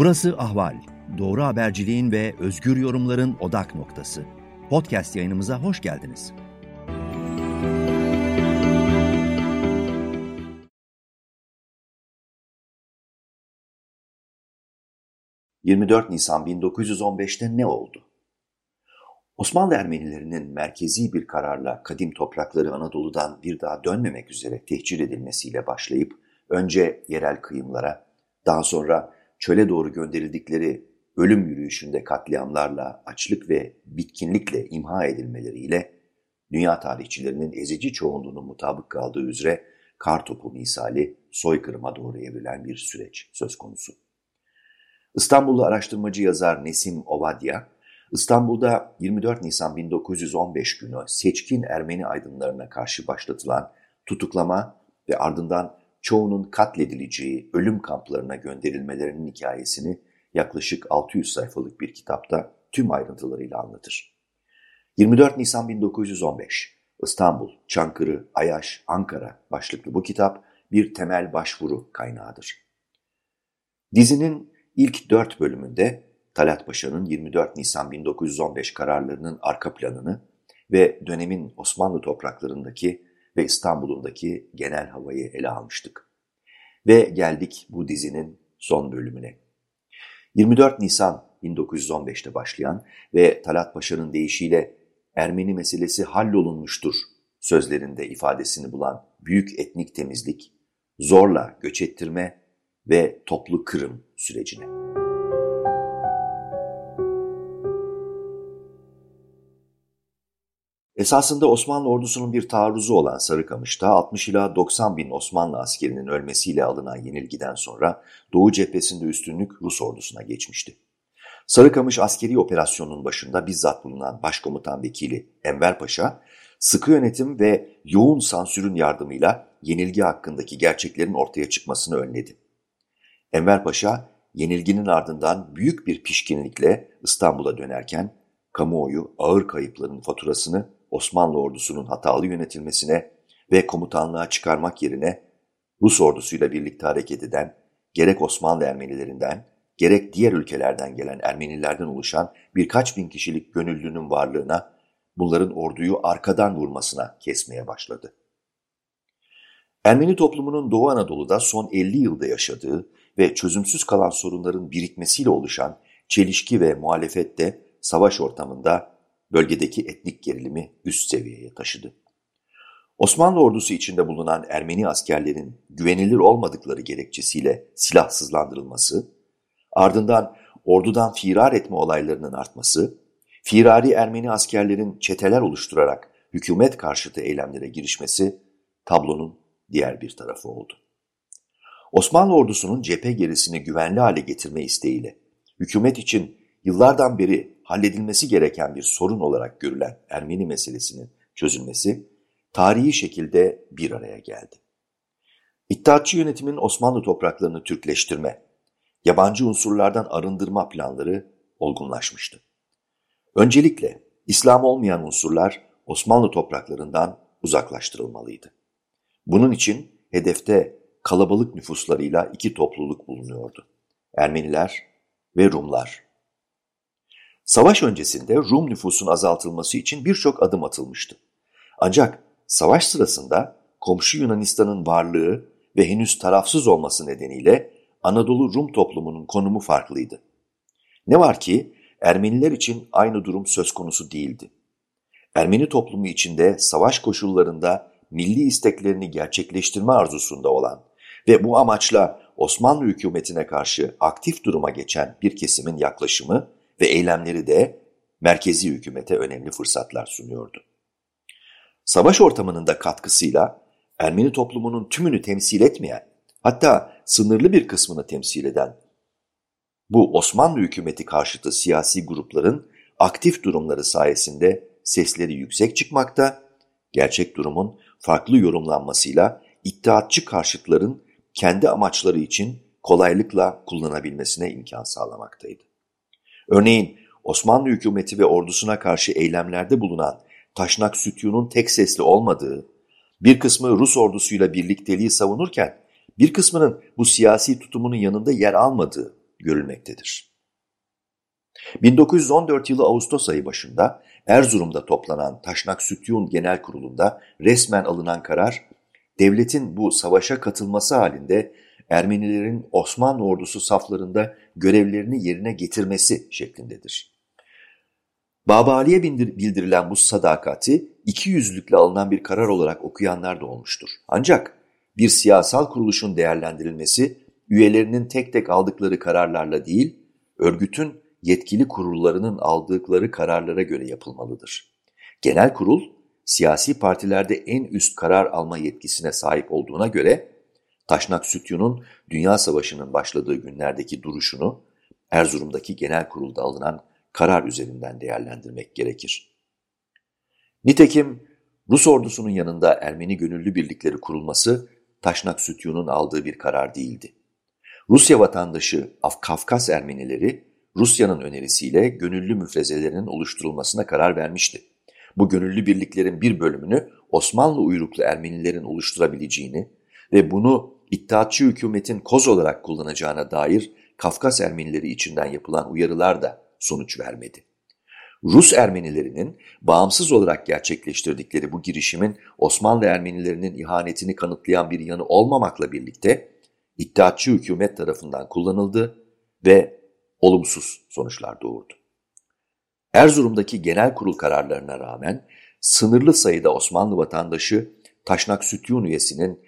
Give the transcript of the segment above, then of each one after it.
Burası Ahval. Doğru haberciliğin ve özgür yorumların odak noktası. Podcast yayınımıza hoş geldiniz. ...24 Nisan 1915'te ne oldu? Osmanlı Ermenilerinin merkezi bir kararla kadim toprakları Anadolu'dan bir daha dönmemek üzere tehcir edilmesiyle başlayıp önce yerel kıyımlara, daha sonra çöle doğru gönderildikleri ölüm yürüyüşünde katliamlarla, açlık ve bitkinlikle imha edilmeleriyle dünya tarihçilerinin ezici çoğunluğunun mutabık kaldığı üzere kar topu misali soykırıma doğru evrilen bir süreç söz konusu. İstanbullu araştırmacı yazar Nesim Ovadya, İstanbul'da 24 Nisan 1915 günü seçkin Ermeni aydınlarına karşı başlatılan tutuklama ve ardından çoğunun katledileceği ölüm kamplarına gönderilmelerinin hikayesini yaklaşık 600 sayfalık bir kitapta tüm ayrıntılarıyla anlatır. 24 Nisan 1915 İstanbul, Çankırı, Ayaş, Ankara başlıklı bu kitap bir temel başvuru kaynağıdır. Dizinin ilk dört bölümünde Talat Paşa'nın 24 Nisan 1915 kararlarının arka planını ve dönemin Osmanlı topraklarındaki ve İstanbul'undaki genel havayı ele almıştık. Ve geldik bu dizinin son bölümüne. 24 Nisan 1915'te başlayan ve Talat Paşa'nın deyişiyle Ermeni meselesi hallolunmuştur sözlerinde ifadesini bulan büyük etnik temizlik, zorla göç ettirme ve toplu kırım sürecine. Esasında Osmanlı ordusunun bir taarruzu olan Sarıkamış'ta 60 ila 90 bin Osmanlı askerinin ölmesiyle alınan yenilgiden sonra Doğu cephesinde üstünlük Rus ordusuna geçmişti. Sarıkamış askeri operasyonunun başında bizzat bulunan Başkomutan Vekili Enver Paşa, sıkı yönetim ve yoğun sansürün yardımıyla yenilgi hakkındaki gerçeklerin ortaya çıkmasını önledi. Enver Paşa, yenilginin ardından büyük bir pişkinlikle İstanbul'a dönerken, kamuoyu ağır kayıpların faturasını Osmanlı ordusunun hatalı yönetilmesine ve komutanlığa çıkarmak yerine Rus ordusuyla birlikte hareket eden gerek Osmanlı Ermenilerinden gerek diğer ülkelerden gelen Ermenilerden oluşan birkaç bin kişilik gönüllünün varlığına bunların orduyu arkadan vurmasına kesmeye başladı. Ermeni toplumunun Doğu Anadolu'da son 50 yılda yaşadığı ve çözümsüz kalan sorunların birikmesiyle oluşan çelişki ve muhalefet de savaş ortamında bölgedeki etnik gerilimi üst seviyeye taşıdı. Osmanlı ordusu içinde bulunan Ermeni askerlerin güvenilir olmadıkları gerekçesiyle silahsızlandırılması, ardından ordudan firar etme olaylarının artması, firari Ermeni askerlerin çeteler oluşturarak hükümet karşıtı eylemlere girişmesi tablonun diğer bir tarafı oldu. Osmanlı ordusunun cephe gerisini güvenli hale getirme isteğiyle hükümet için yıllardan beri halledilmesi gereken bir sorun olarak görülen Ermeni meselesinin çözülmesi tarihi şekilde bir araya geldi. İttihatçı yönetimin Osmanlı topraklarını Türkleştirme, yabancı unsurlardan arındırma planları olgunlaşmıştı. Öncelikle İslam olmayan unsurlar Osmanlı topraklarından uzaklaştırılmalıydı. Bunun için hedefte kalabalık nüfuslarıyla iki topluluk bulunuyordu. Ermeniler ve Rumlar. Savaş öncesinde Rum nüfusun azaltılması için birçok adım atılmıştı. Ancak savaş sırasında komşu Yunanistan'ın varlığı ve henüz tarafsız olması nedeniyle Anadolu Rum toplumunun konumu farklıydı. Ne var ki Ermeniler için aynı durum söz konusu değildi. Ermeni toplumu içinde savaş koşullarında milli isteklerini gerçekleştirme arzusunda olan ve bu amaçla Osmanlı hükümetine karşı aktif duruma geçen bir kesimin yaklaşımı ve eylemleri de merkezi hükümete önemli fırsatlar sunuyordu. Savaş ortamının da katkısıyla Ermeni toplumunun tümünü temsil etmeyen, hatta sınırlı bir kısmını temsil eden bu Osmanlı hükümeti karşıtı siyasi grupların aktif durumları sayesinde sesleri yüksek çıkmakta, gerçek durumun farklı yorumlanmasıyla iddiatçı karşıtların kendi amaçları için kolaylıkla kullanabilmesine imkan sağlamaktaydı. Örneğin Osmanlı hükümeti ve ordusuna karşı eylemlerde bulunan Taşnak Sütyun'un tek sesli olmadığı, bir kısmı Rus ordusuyla birlikteliği savunurken bir kısmının bu siyasi tutumunun yanında yer almadığı görülmektedir. 1914 yılı Ağustos ayı başında Erzurum'da toplanan Taşnak Sütyun Genel Kurulu'nda resmen alınan karar, devletin bu savaşa katılması halinde Ermenilerin Osmanlı ordusu saflarında görevlerini yerine getirmesi şeklindedir. Babali'ye bildirilen bu sadakati iki yüzlükle alınan bir karar olarak okuyanlar da olmuştur. Ancak bir siyasal kuruluşun değerlendirilmesi üyelerinin tek tek aldıkları kararlarla değil, örgütün yetkili kurullarının aldıkları kararlara göre yapılmalıdır. Genel kurul, siyasi partilerde en üst karar alma yetkisine sahip olduğuna göre, Taşnak Sütyun'un Dünya Savaşı'nın başladığı günlerdeki duruşunu, Erzurum'daki genel kurulda alınan karar üzerinden değerlendirmek gerekir. Nitekim Rus ordusunun yanında Ermeni gönüllü birlikleri kurulması Taşnak Sütyun'un aldığı bir karar değildi. Rusya vatandaşı Af Kafkas Ermenileri Rusya'nın önerisiyle gönüllü müfrezelerinin oluşturulmasına karar vermişti. Bu gönüllü birliklerin bir bölümünü Osmanlı uyruklu Ermenilerin oluşturabileceğini ve bunu İttihatçı hükümetin koz olarak kullanacağına dair Kafkas Ermenileri içinden yapılan uyarılar da sonuç vermedi. Rus Ermenilerinin bağımsız olarak gerçekleştirdikleri bu girişimin Osmanlı Ermenilerinin ihanetini kanıtlayan bir yanı olmamakla birlikte İttihatçı hükümet tarafından kullanıldı ve olumsuz sonuçlar doğurdu. Erzurum'daki genel kurul kararlarına rağmen sınırlı sayıda Osmanlı vatandaşı Taşnak Sütyun üyesinin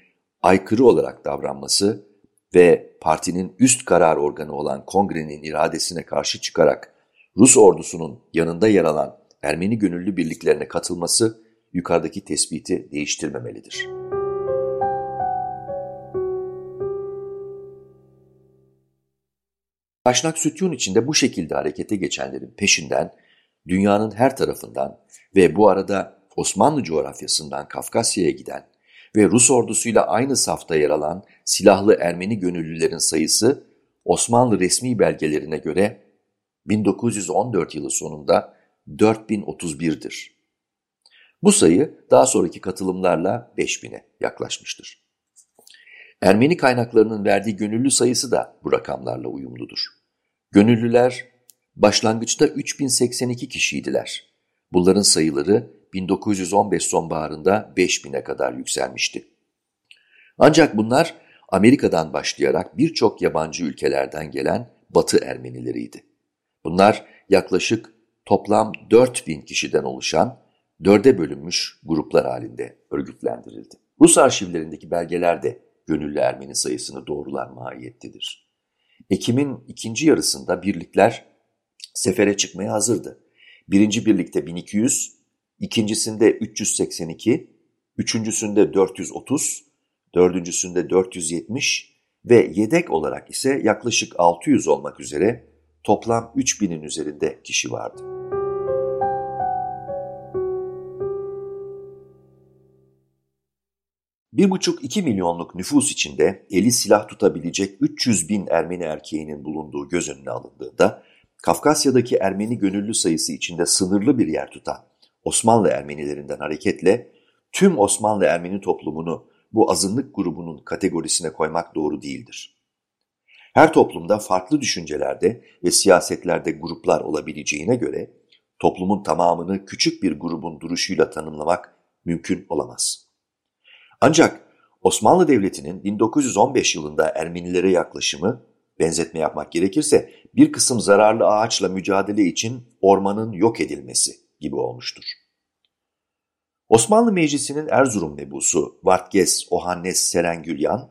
aykırı olarak davranması ve partinin üst karar organı olan kongrenin iradesine karşı çıkarak Rus ordusunun yanında yer alan Ermeni gönüllü birliklerine katılması yukarıdaki tespiti değiştirmemelidir. Taşnak Sütyun içinde bu şekilde harekete geçenlerin peşinden dünyanın her tarafından ve bu arada Osmanlı coğrafyasından Kafkasya'ya giden ve Rus ordusuyla aynı safta yer alan silahlı Ermeni gönüllülerin sayısı Osmanlı resmi belgelerine göre 1914 yılı sonunda 4031'dir. Bu sayı daha sonraki katılımlarla 5000'e yaklaşmıştır. Ermeni kaynaklarının verdiği gönüllü sayısı da bu rakamlarla uyumludur. Gönüllüler başlangıçta 3082 kişiydiler. Bunların sayıları 1915 sonbaharında 5000'e kadar yükselmişti. Ancak bunlar Amerika'dan başlayarak birçok yabancı ülkelerden gelen Batı Ermenileriydi. Bunlar yaklaşık toplam 4000 kişiden oluşan dörde bölünmüş gruplar halinde örgütlendirildi. Rus arşivlerindeki belgeler de gönüllü Ermeni sayısını doğrular mahiyettedir. Ekim'in ikinci yarısında birlikler sefere çıkmaya hazırdı. Birinci birlikte 1200, ikincisinde 382, üçüncüsünde 430, dördüncüsünde 470 ve yedek olarak ise yaklaşık 600 olmak üzere toplam 3000'in üzerinde kişi vardı. Bir buçuk iki milyonluk nüfus içinde eli silah tutabilecek 300 bin Ermeni erkeğinin bulunduğu göz önüne alındığında, Kafkasya'daki Ermeni gönüllü sayısı içinde sınırlı bir yer tutan Osmanlı Ermenilerinden hareketle tüm Osmanlı Ermeni toplumunu bu azınlık grubunun kategorisine koymak doğru değildir. Her toplumda farklı düşüncelerde ve siyasetlerde gruplar olabileceğine göre toplumun tamamını küçük bir grubun duruşuyla tanımlamak mümkün olamaz. Ancak Osmanlı Devleti'nin 1915 yılında Ermenilere yaklaşımı, benzetme yapmak gerekirse bir kısım zararlı ağaçla mücadele için ormanın yok edilmesi gibi olmuştur. Osmanlı Meclisi'nin Erzurum mebusu Vartges Ohannes Serengülyan,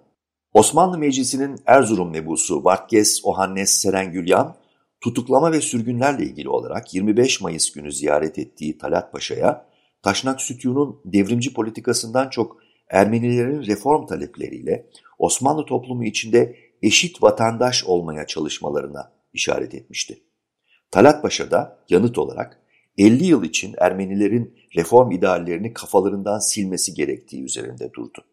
Osmanlı Meclisi'nin Erzurum mebusu Vartges Ohannes Serengülyan, tutuklama ve sürgünlerle ilgili olarak 25 Mayıs günü ziyaret ettiği Talat Paşa'ya, Taşnak Sütyun'un devrimci politikasından çok Ermenilerin reform talepleriyle Osmanlı toplumu içinde eşit vatandaş olmaya çalışmalarına işaret etmişti. Talat Paşa da yanıt olarak 50 yıl için Ermenilerin reform ideallerini kafalarından silmesi gerektiği üzerinde durdu.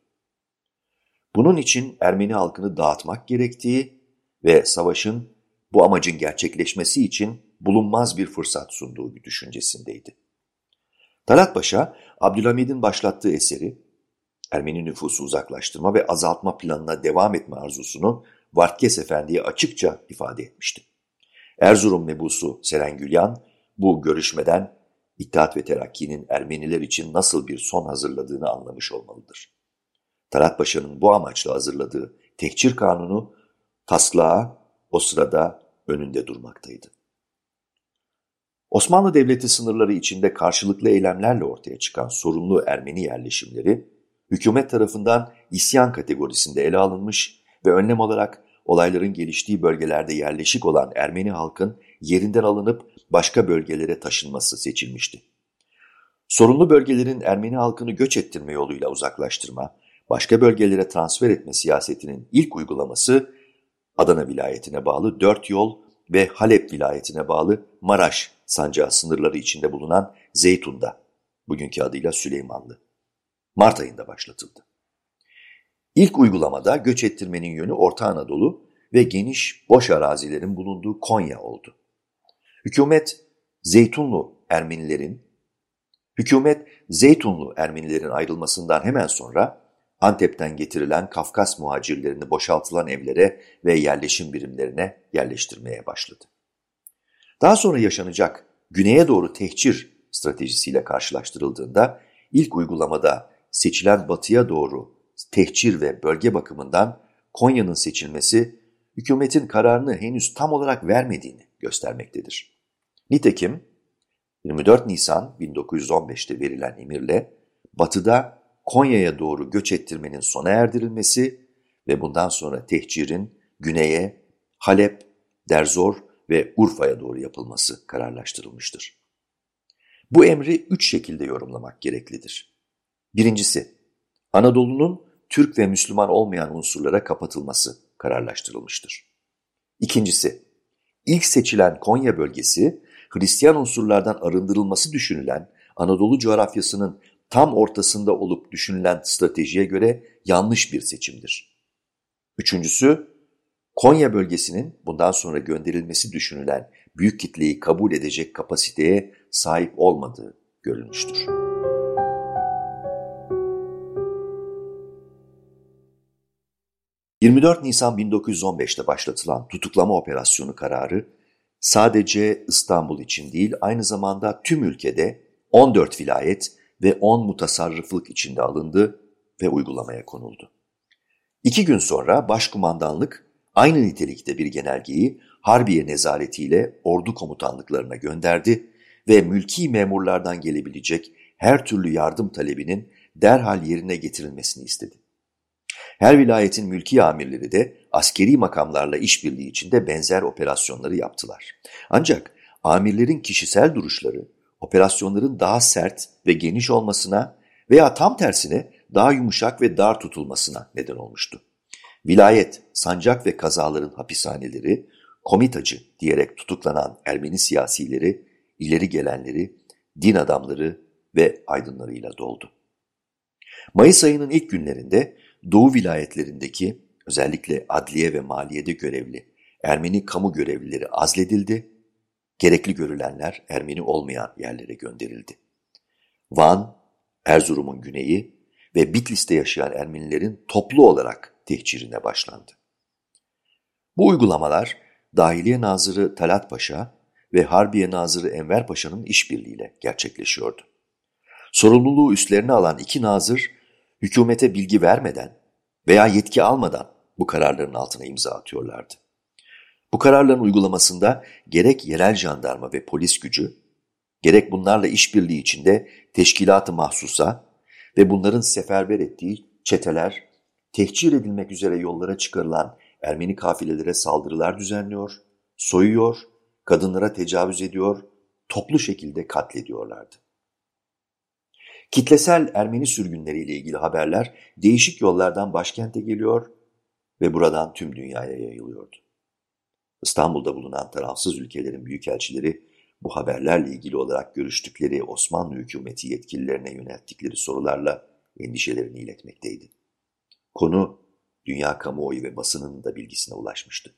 Bunun için Ermeni halkını dağıtmak gerektiği ve savaşın bu amacın gerçekleşmesi için bulunmaz bir fırsat sunduğu bir düşüncesindeydi. Talat Paşa, Abdülhamid'in başlattığı eseri, Ermeni nüfusu uzaklaştırma ve azaltma planına devam etme arzusunu Vartkes Efendi'ye açıkça ifade etmişti. Erzurum mebusu Serengülyan bu görüşmeden İttihat ve Terakki'nin Ermeniler için nasıl bir son hazırladığını anlamış olmalıdır. Talat Paşa'nın bu amaçla hazırladığı tehcir kanunu taslağa o sırada önünde durmaktaydı. Osmanlı Devleti sınırları içinde karşılıklı eylemlerle ortaya çıkan sorunlu Ermeni yerleşimleri, hükümet tarafından isyan kategorisinde ele alınmış ve önlem olarak olayların geliştiği bölgelerde yerleşik olan Ermeni halkın yerinden alınıp başka bölgelere taşınması seçilmişti. Sorunlu bölgelerin Ermeni halkını göç ettirme yoluyla uzaklaştırma, başka bölgelere transfer etme siyasetinin ilk uygulaması Adana vilayetine bağlı Dört Yol ve Halep vilayetine bağlı Maraş sancağı sınırları içinde bulunan Zeytun'da, bugünkü adıyla Süleymanlı, Mart ayında başlatıldı. İlk uygulamada göç ettirmenin yönü Orta Anadolu ve geniş boş arazilerin bulunduğu Konya oldu. Hükümet Zeytunlu Ermenilerin Hükümet Zeytunlu Ermenilerin ayrılmasından hemen sonra Antep'ten getirilen Kafkas muhacirlerini boşaltılan evlere ve yerleşim birimlerine yerleştirmeye başladı. Daha sonra yaşanacak güneye doğru tehcir stratejisiyle karşılaştırıldığında ilk uygulamada seçilen batıya doğru tehcir ve bölge bakımından Konya'nın seçilmesi hükümetin kararını henüz tam olarak vermediğini göstermektedir. Nitekim 24 Nisan 1915'te verilen emirle batıda Konya'ya doğru göç ettirmenin sona erdirilmesi ve bundan sonra tehcirin güneye Halep, Derzor ve Urfa'ya doğru yapılması kararlaştırılmıştır. Bu emri üç şekilde yorumlamak gereklidir. Birincisi, Anadolu'nun Türk ve Müslüman olmayan unsurlara kapatılması kararlaştırılmıştır. İkincisi, ilk seçilen Konya bölgesi, Hristiyan unsurlardan arındırılması düşünülen Anadolu coğrafyasının tam ortasında olup düşünülen stratejiye göre yanlış bir seçimdir. Üçüncüsü, Konya bölgesinin bundan sonra gönderilmesi düşünülen büyük kitleyi kabul edecek kapasiteye sahip olmadığı görülmüştür. 24 Nisan 1915'te başlatılan tutuklama operasyonu kararı sadece İstanbul için değil aynı zamanda tüm ülkede 14 vilayet ve 10 mutasarrıflık içinde alındı ve uygulamaya konuldu. İki gün sonra Başkumandanlık aynı nitelikte bir genelgeyi Harbiye nezaretiyle ordu komutanlıklarına gönderdi ve mülki memurlardan gelebilecek her türlü yardım talebinin derhal yerine getirilmesini istedi. Her vilayetin mülki amirleri de askeri makamlarla işbirliği içinde benzer operasyonları yaptılar. Ancak amirlerin kişisel duruşları operasyonların daha sert ve geniş olmasına veya tam tersine daha yumuşak ve dar tutulmasına neden olmuştu. Vilayet, sancak ve kazaların hapishaneleri, komitacı diyerek tutuklanan Ermeni siyasileri, ileri gelenleri, din adamları ve aydınlarıyla doldu. Mayıs ayının ilk günlerinde Doğu vilayetlerindeki özellikle adliye ve maliyede görevli Ermeni kamu görevlileri azledildi, gerekli görülenler Ermeni olmayan yerlere gönderildi. Van, Erzurum'un güneyi ve Bitlis'te yaşayan Ermenilerin toplu olarak tehcirine başlandı. Bu uygulamalar Dahiliye Nazırı Talat Paşa ve Harbiye Nazırı Enver Paşa'nın işbirliğiyle gerçekleşiyordu. Sorumluluğu üstlerine alan iki nazır hükümete bilgi vermeden veya yetki almadan bu kararların altına imza atıyorlardı. Bu kararların uygulamasında gerek yerel jandarma ve polis gücü, gerek bunlarla işbirliği içinde teşkilatı mahsusa ve bunların seferber ettiği çeteler, tehcir edilmek üzere yollara çıkarılan Ermeni kafilelere saldırılar düzenliyor, soyuyor, kadınlara tecavüz ediyor, toplu şekilde katlediyorlardı. Kitlesel Ermeni sürgünleriyle ilgili haberler değişik yollardan başkente geliyor ve buradan tüm dünyaya yayılıyordu. İstanbul'da bulunan tarafsız ülkelerin büyükelçileri bu haberlerle ilgili olarak görüştükleri Osmanlı hükümeti yetkililerine yönelttikleri sorularla endişelerini iletmekteydi. Konu dünya kamuoyu ve basının da bilgisine ulaşmıştı.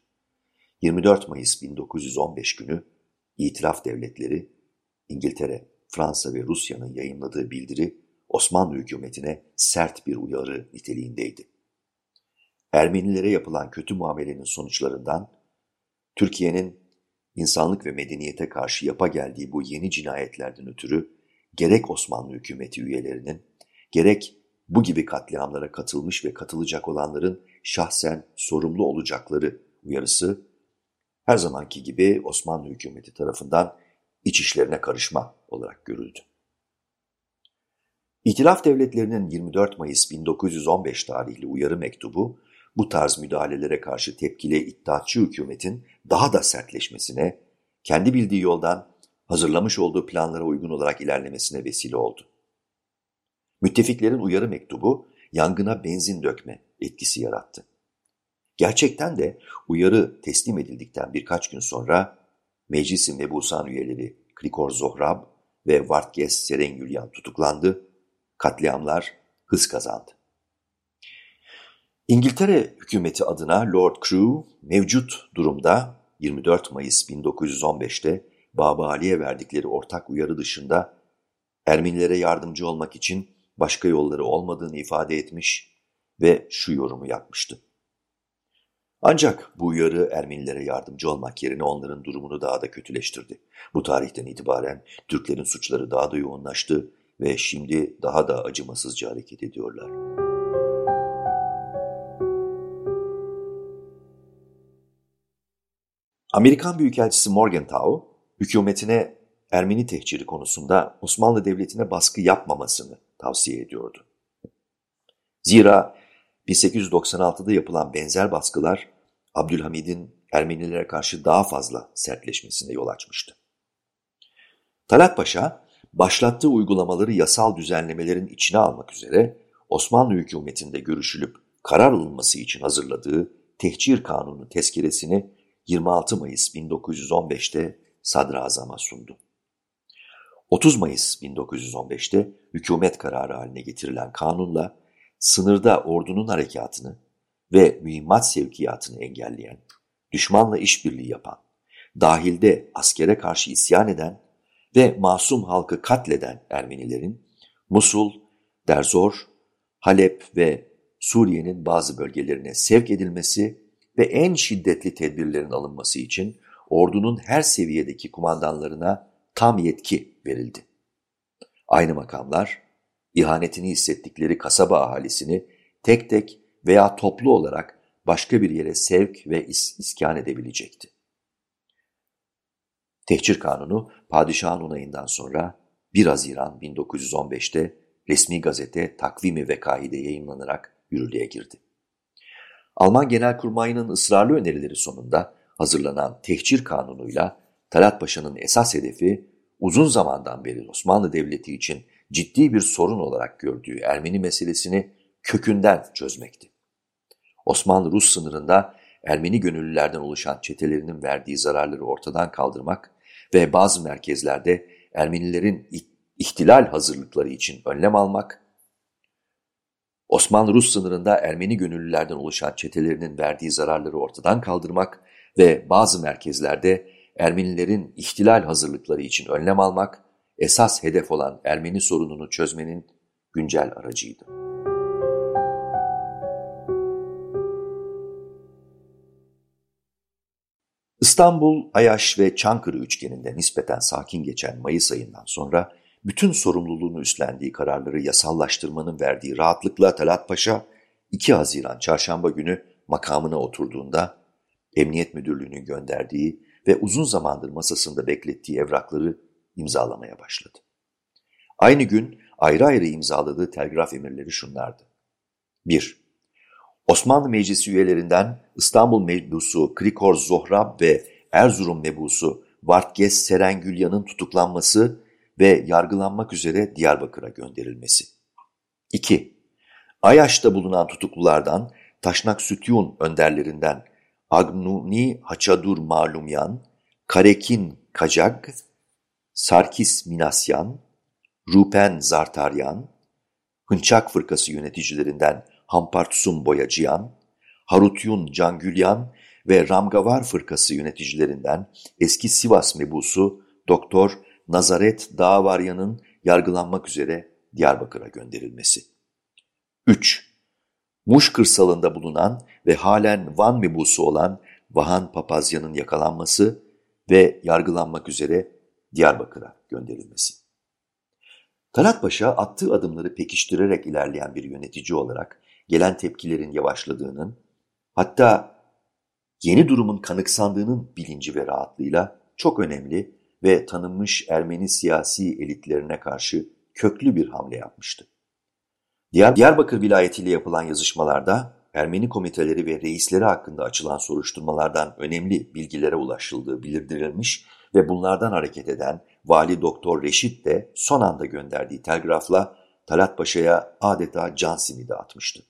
24 Mayıs 1915 günü itiraf devletleri İngiltere, Fransa ve Rusya'nın yayınladığı bildiri Osmanlı hükümetine sert bir uyarı niteliğindeydi. Ermenilere yapılan kötü muamelenin sonuçlarından Türkiye'nin insanlık ve medeniyete karşı yapa geldiği bu yeni cinayetlerden ötürü gerek Osmanlı hükümeti üyelerinin gerek bu gibi katliamlara katılmış ve katılacak olanların şahsen sorumlu olacakları uyarısı her zamanki gibi Osmanlı hükümeti tarafından iç işlerine karışma olarak görüldü. İtilaf devletlerinin 24 Mayıs 1915 tarihli uyarı mektubu bu tarz müdahalelere karşı tepkili iddiatçı hükümetin daha da sertleşmesine, kendi bildiği yoldan hazırlamış olduğu planlara uygun olarak ilerlemesine vesile oldu. Müttefiklerin uyarı mektubu yangına benzin dökme etkisi yarattı. Gerçekten de uyarı teslim edildikten birkaç gün sonra Meclis-i Mebusan üyeleri Krikor Zohrab ve Vartges Serengülyan tutuklandı, katliamlar hız kazandı. İngiltere hükümeti adına Lord Crewe mevcut durumda 24 Mayıs 1915'te Baba Ali'ye verdikleri ortak uyarı dışında Ermenilere yardımcı olmak için başka yolları olmadığını ifade etmiş ve şu yorumu yapmıştı. Ancak bu uyarı Ermenilere yardımcı olmak yerine onların durumunu daha da kötüleştirdi. Bu tarihten itibaren Türklerin suçları daha da yoğunlaştı ve şimdi daha da acımasızca hareket ediyorlar. Amerikan Büyükelçisi Morgenthau, hükümetine Ermeni tehciri konusunda Osmanlı Devleti'ne baskı yapmamasını tavsiye ediyordu. Zira 1896'da yapılan benzer baskılar Abdülhamid'in Ermenilere karşı daha fazla sertleşmesine yol açmıştı. Talat Paşa, başlattığı uygulamaları yasal düzenlemelerin içine almak üzere Osmanlı hükümetinde görüşülüp karar alınması için hazırladığı tehcir kanunu tezkeresini 26 Mayıs 1915'te sadrazama sundu. 30 Mayıs 1915'te hükümet kararı haline getirilen kanunla sınırda ordunun harekatını ve mühimmat sevkiyatını engelleyen, düşmanla işbirliği yapan, dahilde askere karşı isyan eden ve masum halkı katleden Ermenilerin Musul, Derzor, Halep ve Suriye'nin bazı bölgelerine sevk edilmesi ve en şiddetli tedbirlerin alınması için ordunun her seviyedeki kumandanlarına tam yetki verildi. Aynı makamlar, ihanetini hissettikleri kasaba ahalisini tek tek veya toplu olarak başka bir yere sevk ve is iskan edebilecekti. Tehcir Kanunu, padişahın onayından sonra 1 Haziran 1915'te resmi gazete Takvimi Vekai'de yayınlanarak yürürlüğe girdi. Alman Genelkurmayı'nın ısrarlı önerileri sonunda hazırlanan tehcir kanunuyla Talat Paşa'nın esas hedefi uzun zamandan beri Osmanlı Devleti için ciddi bir sorun olarak gördüğü Ermeni meselesini kökünden çözmekti. Osmanlı-Rus sınırında Ermeni gönüllülerden oluşan çetelerinin verdiği zararları ortadan kaldırmak ve bazı merkezlerde Ermenilerin ihtilal hazırlıkları için önlem almak, Osmanlı-Rus sınırında Ermeni gönüllülerden oluşan çetelerinin verdiği zararları ortadan kaldırmak ve bazı merkezlerde Ermenilerin ihtilal hazırlıkları için önlem almak, esas hedef olan Ermeni sorununu çözmenin güncel aracıydı. İstanbul, Ayaş ve Çankırı üçgeninde nispeten sakin geçen Mayıs ayından sonra bütün sorumluluğunu üstlendiği kararları yasallaştırmanın verdiği rahatlıkla Talat Paşa 2 Haziran çarşamba günü makamına oturduğunda Emniyet Müdürlüğü'nün gönderdiği ve uzun zamandır masasında beklettiği evrakları imzalamaya başladı. Aynı gün ayrı ayrı imzaladığı telgraf emirleri şunlardı. 1. Osmanlı Meclisi üyelerinden İstanbul Mebusu Krikor Zohrab ve Erzurum Mebusu Vartges Serengülyan'ın tutuklanması ve yargılanmak üzere Diyarbakır'a gönderilmesi. 2. Ayaş'ta bulunan tutuklulardan Taşnak Sütyun önderlerinden Agnuni Haçadur Malumyan, Karekin Kacag, Sarkis Minasyan, Rupen Zartaryan, Hınçak Fırkası yöneticilerinden Hampartsum Boyacıyan, Harutyun Cangülyan ve Ramgavar Fırkası yöneticilerinden eski Sivas mebusu Doktor Nazaret Dağvaryan'ın yargılanmak üzere Diyarbakır'a gönderilmesi. 3. Muş kırsalında bulunan ve halen Van mebusu olan Vahan Papazyan'ın yakalanması ve yargılanmak üzere Diyarbakır'a gönderilmesi. Talat Paşa attığı adımları pekiştirerek ilerleyen bir yönetici olarak gelen tepkilerin yavaşladığının, hatta yeni durumun kanıksandığının bilinci ve rahatlığıyla çok önemli ve tanınmış Ermeni siyasi elitlerine karşı köklü bir hamle yapmıştı. Diyarbakır vilayetiyle yapılan yazışmalarda Ermeni komiteleri ve reisleri hakkında açılan soruşturmalardan önemli bilgilere ulaşıldığı bildirilmiş ve bunlardan hareket eden Vali Doktor Reşit de son anda gönderdiği telgrafla Talat Paşa'ya adeta can simidi atmıştı.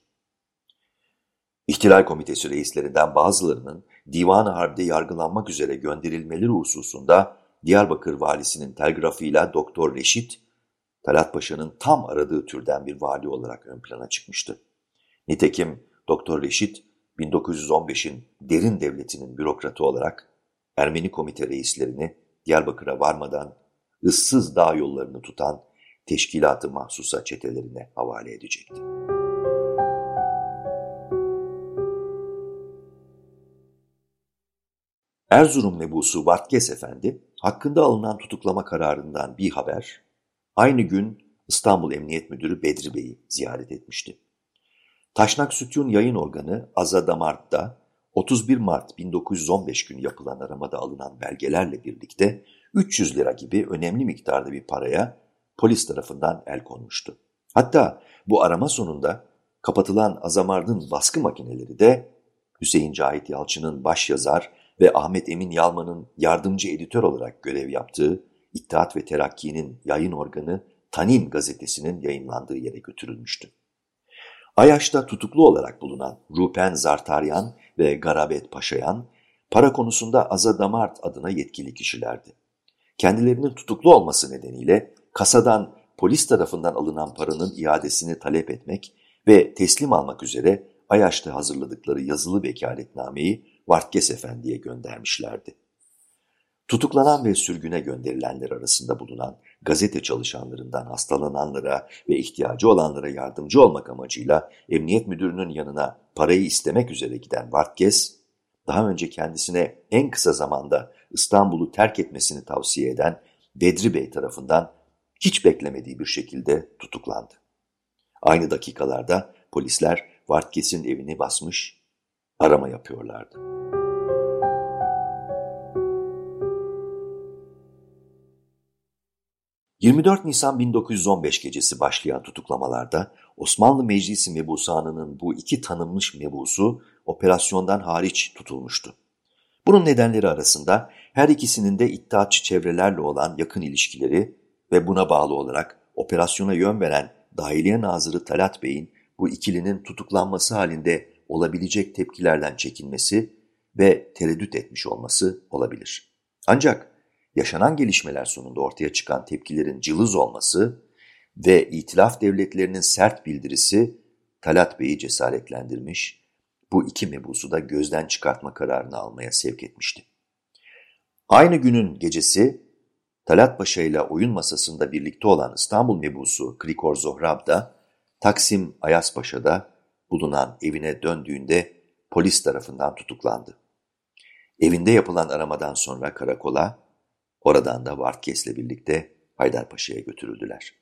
İhtilal Komitesi reislerinden bazılarının Divan-ı Harp'te yargılanmak üzere gönderilmeleri hususunda Diyarbakır valisinin telgrafıyla Doktor Reşit, Talat Paşa'nın tam aradığı türden bir vali olarak ön plana çıkmıştı. Nitekim Doktor Reşit, 1915'in derin devletinin bürokratı olarak Ermeni komite reislerini Diyarbakır'a varmadan ıssız dağ yollarını tutan teşkilatı mahsusa çetelerine havale edecekti. Erzurum mebusu Vartkes Efendi, hakkında alınan tutuklama kararından bir haber, aynı gün İstanbul Emniyet Müdürü Bedri Bey'i ziyaret etmişti. Taşnak Sütun yayın organı Azadamart'ta 31 Mart 1915 günü yapılan aramada alınan belgelerle birlikte 300 lira gibi önemli miktarda bir paraya polis tarafından el konmuştu. Hatta bu arama sonunda kapatılan Azamart'ın baskı makineleri de Hüseyin Cahit Yalçın'ın baş yazar ve Ahmet Emin Yalman'ın yardımcı editör olarak görev yaptığı İttihat ve Terakki'nin yayın organı Tanin gazetesinin yayınlandığı yere götürülmüştü. Ayaş'ta tutuklu olarak bulunan Rupen Zartaryan ve Garabet Paşayan, para konusunda Azadamart adına yetkili kişilerdi. Kendilerinin tutuklu olması nedeniyle kasadan polis tarafından alınan paranın iadesini talep etmek ve teslim almak üzere Ayaş'ta hazırladıkları yazılı vekaletnameyi Vartkes Efendi'ye göndermişlerdi. Tutuklanan ve sürgüne gönderilenler arasında bulunan gazete çalışanlarından hastalananlara ve ihtiyacı olanlara yardımcı olmak amacıyla emniyet müdürünün yanına parayı istemek üzere giden Vartkes, daha önce kendisine en kısa zamanda İstanbul'u terk etmesini tavsiye eden Bedri Bey tarafından hiç beklemediği bir şekilde tutuklandı. Aynı dakikalarda polisler Vartkes'in evini basmış, arama yapıyorlardı. 24 Nisan 1915 gecesi başlayan tutuklamalarda Osmanlı Meclisi Mebusanı'nın bu iki tanınmış mebusu operasyondan hariç tutulmuştu. Bunun nedenleri arasında her ikisinin de iddiatçı çevrelerle olan yakın ilişkileri ve buna bağlı olarak operasyona yön veren Dahiliye Nazırı Talat Bey'in bu ikilinin tutuklanması halinde olabilecek tepkilerden çekinmesi ve tereddüt etmiş olması olabilir. Ancak yaşanan gelişmeler sonunda ortaya çıkan tepkilerin cılız olması ve itilaf devletlerinin sert bildirisi Talat Bey'i cesaretlendirmiş, bu iki mebusu da gözden çıkartma kararını almaya sevk etmişti. Aynı günün gecesi Talat Paşa ile oyun masasında birlikte olan İstanbul mebusu Krikor Zohrab da Taksim Ayaspaşa'da bulunan evine döndüğünde polis tarafından tutuklandı. Evinde yapılan aramadan sonra karakola Oradan da Vartkes'le birlikte Haydarpaşa'ya götürüldüler.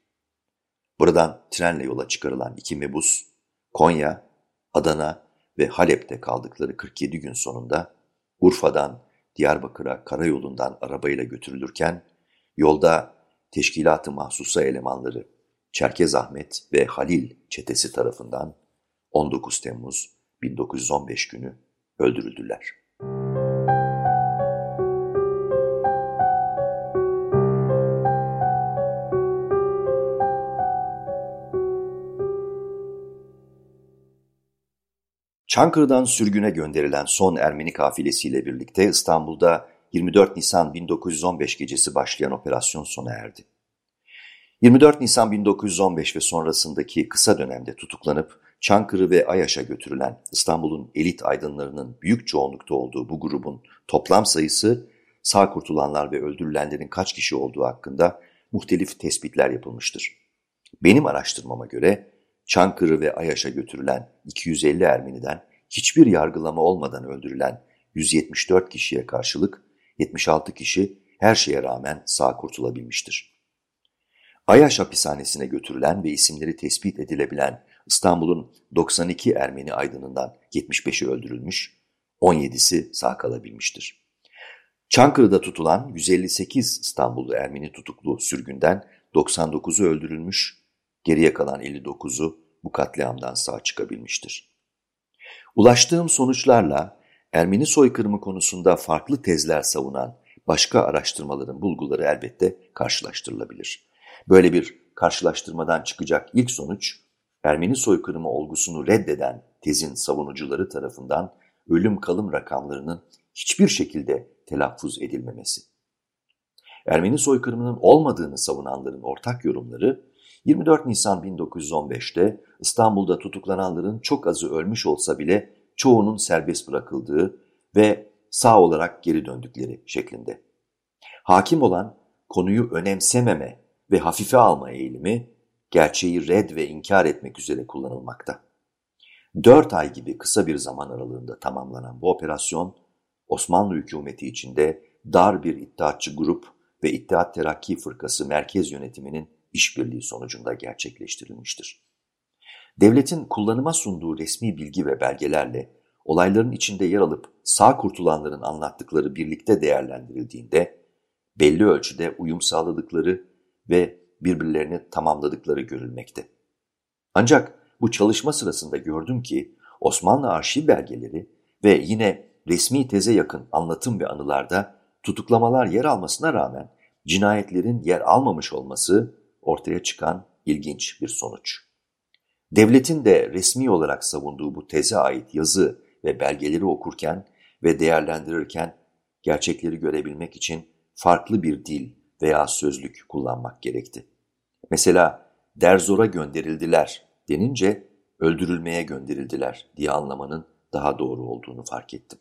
Buradan trenle yola çıkarılan iki mebus, Konya, Adana ve Halep'te kaldıkları 47 gün sonunda Urfa'dan Diyarbakır'a karayolundan arabayla götürülürken yolda teşkilatı mahsusa elemanları Çerkez Ahmet ve Halil çetesi tarafından 19 Temmuz 1915 günü öldürüldüler. Çankırı'dan sürgüne gönderilen son Ermeni kafilesiyle birlikte İstanbul'da 24 Nisan 1915 gecesi başlayan operasyon sona erdi. 24 Nisan 1915 ve sonrasındaki kısa dönemde tutuklanıp Çankırı ve Ayaş'a götürülen İstanbul'un elit aydınlarının büyük çoğunlukta olduğu bu grubun toplam sayısı sağ kurtulanlar ve öldürülenlerin kaç kişi olduğu hakkında muhtelif tespitler yapılmıştır. Benim araştırmama göre Çankırı ve Ayaş'a götürülen 250 Ermeniden hiçbir yargılama olmadan öldürülen 174 kişiye karşılık 76 kişi her şeye rağmen sağ kurtulabilmiştir. Ayaş hapishanesine götürülen ve isimleri tespit edilebilen İstanbul'un 92 Ermeni aydınından 75'i öldürülmüş, 17'si sağ kalabilmiştir. Çankırı'da tutulan 158 İstanbullu Ermeni tutuklu sürgünden 99'u öldürülmüş, geriye kalan 59'u bu katliamdan sağ çıkabilmiştir. Ulaştığım sonuçlarla Ermeni soykırımı konusunda farklı tezler savunan başka araştırmaların bulguları elbette karşılaştırılabilir. Böyle bir karşılaştırmadan çıkacak ilk sonuç, Ermeni soykırımı olgusunu reddeden tezin savunucuları tarafından ölüm kalım rakamlarının hiçbir şekilde telaffuz edilmemesi. Ermeni soykırımının olmadığını savunanların ortak yorumları, 24 Nisan 1915'te İstanbul'da tutuklananların çok azı ölmüş olsa bile çoğunun serbest bırakıldığı ve sağ olarak geri döndükleri şeklinde. Hakim olan konuyu önemsememe ve hafife alma eğilimi gerçeği red ve inkar etmek üzere kullanılmakta. Dört ay gibi kısa bir zaman aralığında tamamlanan bu operasyon, Osmanlı hükümeti içinde dar bir iddiatçı grup ve İttihat Terakki Fırkası merkez yönetiminin işbirliği sonucunda gerçekleştirilmiştir. Devletin kullanıma sunduğu resmi bilgi ve belgelerle olayların içinde yer alıp sağ kurtulanların anlattıkları birlikte değerlendirildiğinde belli ölçüde uyum sağladıkları ve birbirlerini tamamladıkları görülmekte. Ancak bu çalışma sırasında gördüm ki Osmanlı arşiv belgeleri ve yine resmi teze yakın anlatım ve anılarda tutuklamalar yer almasına rağmen cinayetlerin yer almamış olması ortaya çıkan ilginç bir sonuç. Devletin de resmi olarak savunduğu bu teze ait yazı ve belgeleri okurken ve değerlendirirken gerçekleri görebilmek için farklı bir dil veya sözlük kullanmak gerekti. Mesela derzora gönderildiler denince öldürülmeye gönderildiler diye anlamanın daha doğru olduğunu fark ettim.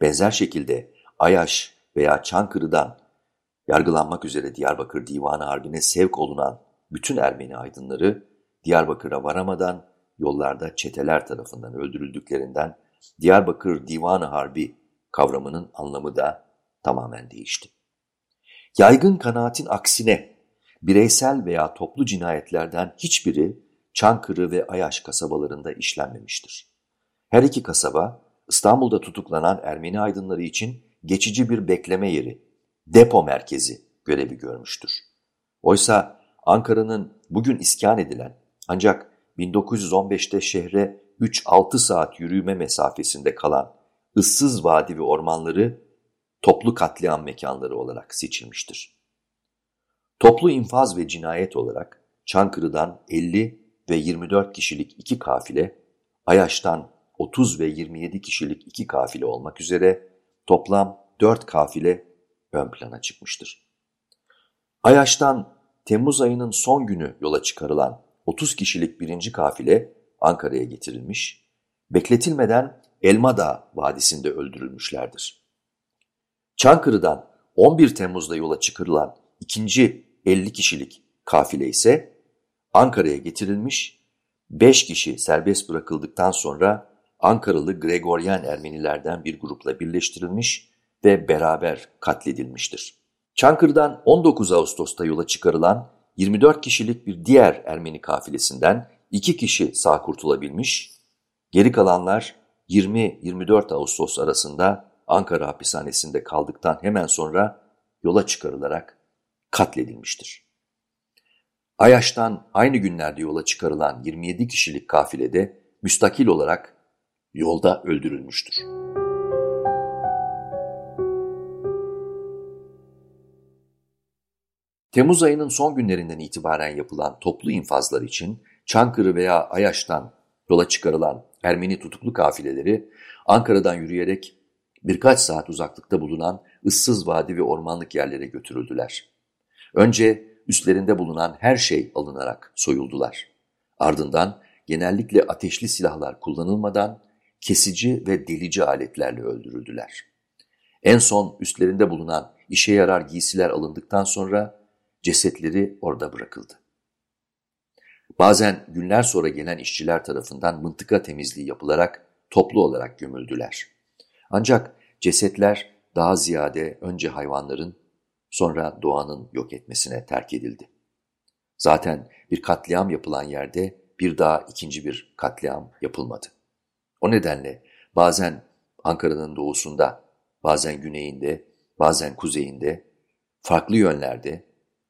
Benzer şekilde Ayaş veya Çankırı'dan yargılanmak üzere Diyarbakır Divanı Harbi'ne sevk olunan bütün Ermeni aydınları Diyarbakır'a varamadan yollarda çeteler tarafından öldürüldüklerinden Diyarbakır Divanı Harbi kavramının anlamı da tamamen değişti. Yaygın kanaatin aksine bireysel veya toplu cinayetlerden hiçbiri Çankırı ve Ayaş kasabalarında işlenmemiştir. Her iki kasaba İstanbul'da tutuklanan Ermeni aydınları için geçici bir bekleme yeri, depo merkezi görevi görmüştür. Oysa Ankara'nın bugün iskan edilen ancak 1915'te şehre 3-6 saat yürüme mesafesinde kalan ıssız vadi ve ormanları toplu katliam mekanları olarak seçilmiştir. Toplu infaz ve cinayet olarak Çankırı'dan 50 ve 24 kişilik iki kafile, Ayaş'tan 30 ve 27 kişilik iki kafile olmak üzere toplam 4 kafile ön plana çıkmıştır. Ayaş'tan Temmuz ayının son günü yola çıkarılan 30 kişilik birinci kafile Ankara'ya getirilmiş, bekletilmeden Elmadağ Vadisi'nde öldürülmüşlerdir. Çankırı'dan 11 Temmuz'da yola çıkarılan ikinci 50 kişilik kafile ise Ankara'ya getirilmiş, 5 kişi serbest bırakıldıktan sonra Ankaralı Gregoryen Ermenilerden bir grupla birleştirilmiş ve beraber katledilmiştir. Çankırı'dan 19 Ağustos'ta yola çıkarılan 24 kişilik bir diğer Ermeni kafilesinden 2 kişi sağ kurtulabilmiş, geri kalanlar 20-24 Ağustos arasında Ankara hapishanesinde kaldıktan hemen sonra yola çıkarılarak katledilmiştir. Ayaş'tan aynı günlerde yola çıkarılan 27 kişilik kafilede müstakil olarak yolda öldürülmüştür. Temmuz ayının son günlerinden itibaren yapılan toplu infazlar için Çankırı veya Ayaş'tan yola çıkarılan Ermeni tutuklu kafileleri Ankara'dan yürüyerek birkaç saat uzaklıkta bulunan ıssız vadi ve ormanlık yerlere götürüldüler. Önce üstlerinde bulunan her şey alınarak soyuldular. Ardından genellikle ateşli silahlar kullanılmadan kesici ve delici aletlerle öldürüldüler. En son üstlerinde bulunan işe yarar giysiler alındıktan sonra cesetleri orada bırakıldı. Bazen günler sonra gelen işçiler tarafından mıntıka temizliği yapılarak toplu olarak gömüldüler. Ancak cesetler daha ziyade önce hayvanların sonra doğanın yok etmesine terk edildi. Zaten bir katliam yapılan yerde bir daha ikinci bir katliam yapılmadı. O nedenle bazen Ankara'nın doğusunda, bazen güneyinde, bazen kuzeyinde, farklı yönlerde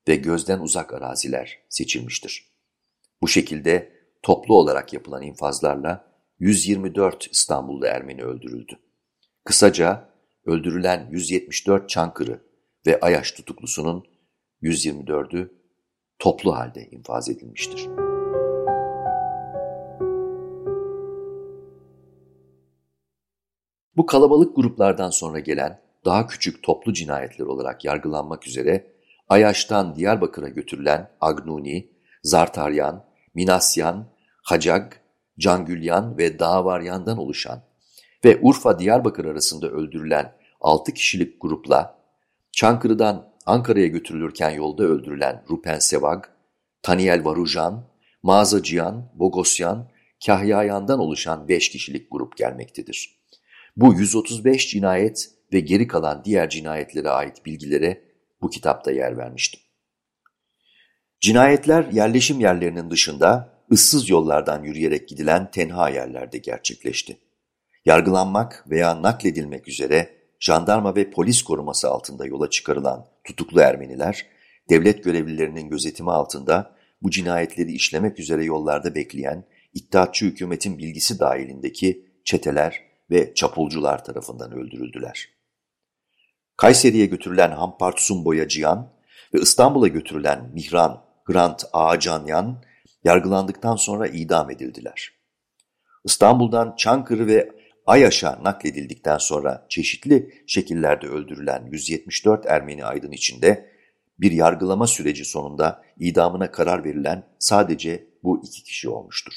ve gözden uzak araziler seçilmiştir. Bu şekilde toplu olarak yapılan infazlarla 124 İstanbullu Ermeni öldürüldü. Kısaca öldürülen 174 Çankırı ve Ayaş tutuklusunun 124'ü toplu halde infaz edilmiştir. Bu kalabalık gruplardan sonra gelen daha küçük toplu cinayetler olarak yargılanmak üzere Ayaş'tan Diyarbakır'a götürülen Agnuni, Zartaryan, Minasyan, Hacag, Cangülyan ve Dağvaryan'dan oluşan ve Urfa-Diyarbakır arasında öldürülen 6 kişilik grupla Çankırı'dan Ankara'ya götürülürken yolda öldürülen Rupen Sevag, Taniel Varujan, Mağazacıyan, Bogosyan, Kahyayan'dan oluşan 5 kişilik grup gelmektedir. Bu 135 cinayet ve geri kalan diğer cinayetlere ait bilgilere bu kitapta yer vermiştim. Cinayetler yerleşim yerlerinin dışında ıssız yollardan yürüyerek gidilen tenha yerlerde gerçekleşti. Yargılanmak veya nakledilmek üzere jandarma ve polis koruması altında yola çıkarılan tutuklu Ermeniler, devlet görevlilerinin gözetimi altında bu cinayetleri işlemek üzere yollarda bekleyen İttihatçı hükümetin bilgisi dahilindeki çeteler ve çapulcular tarafından öldürüldüler. Kayseri'ye götürülen Hampartsun Boyacıyan ve İstanbul'a götürülen Mihran Grant Ağacanyan yargılandıktan sonra idam edildiler. İstanbul'dan Çankırı ve Ayaş'a nakledildikten sonra çeşitli şekillerde öldürülen 174 Ermeni aydın içinde bir yargılama süreci sonunda idamına karar verilen sadece bu iki kişi olmuştur.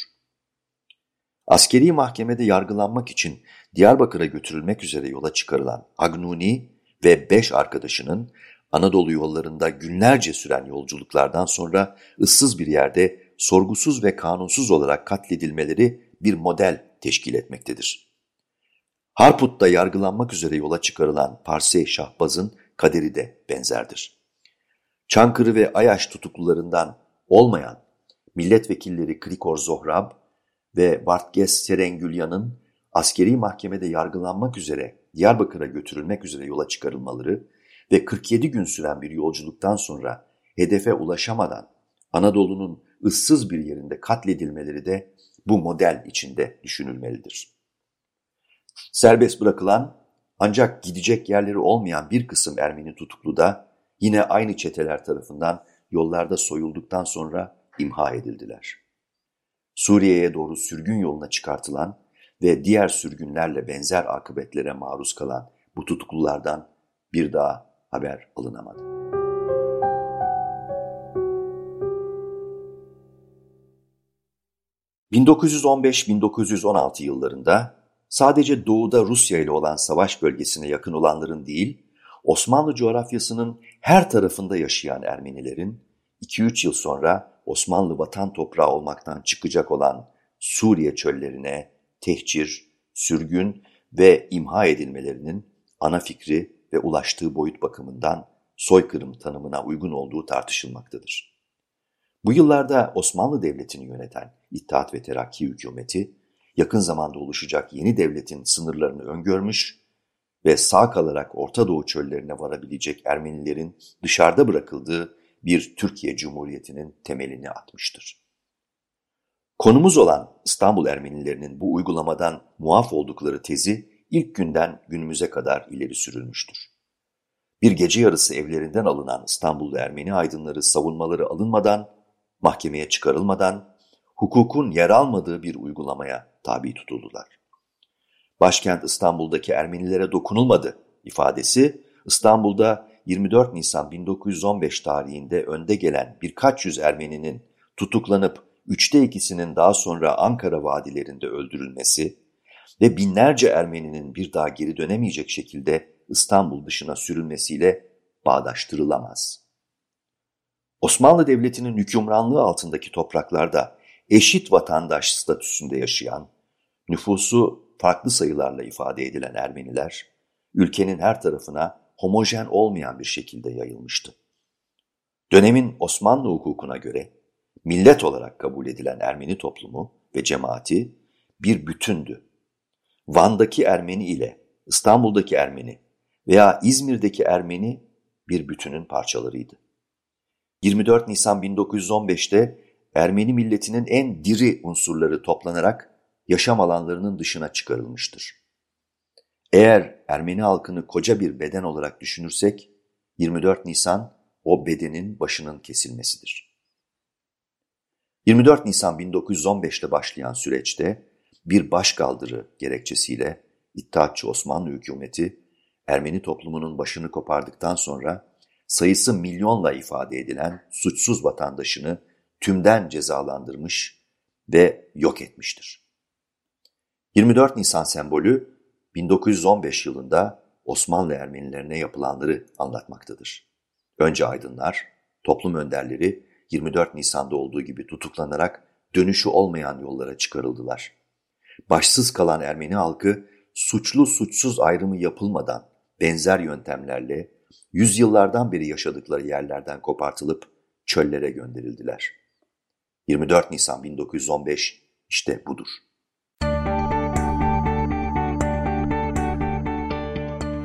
Askeri mahkemede yargılanmak için Diyarbakır'a götürülmek üzere yola çıkarılan Agnuni ve beş arkadaşının Anadolu yollarında günlerce süren yolculuklardan sonra ıssız bir yerde sorgusuz ve kanunsuz olarak katledilmeleri bir model teşkil etmektedir. Harput'ta yargılanmak üzere yola çıkarılan Parsi Şahbaz'ın kaderi de benzerdir. Çankırı ve Ayaş tutuklularından olmayan milletvekilleri Krikor Zohrab ve Bartges Serengülyan'ın askeri mahkemede yargılanmak üzere Diyarbakır'a götürülmek üzere yola çıkarılmaları ve 47 gün süren bir yolculuktan sonra hedefe ulaşamadan Anadolu'nun ıssız bir yerinde katledilmeleri de bu model içinde düşünülmelidir. Serbest bırakılan ancak gidecek yerleri olmayan bir kısım Ermeni tutuklu da yine aynı çeteler tarafından yollarda soyulduktan sonra imha edildiler. Suriye'ye doğru sürgün yoluna çıkartılan ve diğer sürgünlerle benzer akıbetlere maruz kalan bu tutuklulardan bir daha haber alınamadı. ...1915-1916 yıllarında sadece doğuda Rusya ile olan savaş bölgesine yakın olanların değil, Osmanlı coğrafyasının her tarafında yaşayan Ermenilerin 2-3 yıl sonra Osmanlı vatan toprağı olmaktan çıkacak olan Suriye çöllerine tehcir, sürgün ve imha edilmelerinin ana fikri ve ulaştığı boyut bakımından soykırım tanımına uygun olduğu tartışılmaktadır. Bu yıllarda Osmanlı Devleti'ni yöneten İttihat ve Terakki hükümeti, yakın zamanda oluşacak yeni devletin sınırlarını öngörmüş ve sağ kalarak Orta Doğu çöllerine varabilecek Ermenilerin dışarıda bırakıldığı bir Türkiye Cumhuriyeti'nin temelini atmıştır. Konumuz olan İstanbul Ermenilerinin bu uygulamadan muaf oldukları tezi ilk günden günümüze kadar ileri sürülmüştür. Bir gece yarısı evlerinden alınan İstanbullu Ermeni aydınları savunmaları alınmadan, mahkemeye çıkarılmadan, hukukun yer almadığı bir uygulamaya tabi tutuldular. Başkent İstanbul'daki Ermenilere dokunulmadı ifadesi İstanbul'da 24 Nisan 1915 tarihinde önde gelen birkaç yüz Ermeninin tutuklanıp üçte ikisinin daha sonra Ankara vadilerinde öldürülmesi ve binlerce Ermeninin bir daha geri dönemeyecek şekilde İstanbul dışına sürülmesiyle bağdaştırılamaz. Osmanlı Devleti'nin hükümranlığı altındaki topraklarda eşit vatandaş statüsünde yaşayan, nüfusu farklı sayılarla ifade edilen Ermeniler, ülkenin her tarafına homojen olmayan bir şekilde yayılmıştı. Dönemin Osmanlı hukukuna göre millet olarak kabul edilen Ermeni toplumu ve cemaati bir bütündü. Van'daki Ermeni ile İstanbul'daki Ermeni veya İzmir'deki Ermeni bir bütünün parçalarıydı. 24 Nisan 1915'te Ermeni milletinin en diri unsurları toplanarak yaşam alanlarının dışına çıkarılmıştır. Eğer Ermeni halkını koca bir beden olarak düşünürsek, 24 Nisan o bedenin başının kesilmesidir. 24 Nisan 1915'te başlayan süreçte bir başkaldırı gerekçesiyle İttihatçı Osmanlı hükümeti Ermeni toplumunun başını kopardıktan sonra sayısı milyonla ifade edilen suçsuz vatandaşını tümden cezalandırmış ve yok etmiştir. 24 Nisan sembolü 1915 yılında Osmanlı Ermenilerine yapılanları anlatmaktadır. Önce aydınlar, toplum önderleri 24 Nisan'da olduğu gibi tutuklanarak dönüşü olmayan yollara çıkarıldılar. Başsız kalan Ermeni halkı suçlu suçsuz ayrımı yapılmadan benzer yöntemlerle yüzyıllardan beri yaşadıkları yerlerden kopartılıp çöllere gönderildiler. 24 Nisan 1915 işte budur.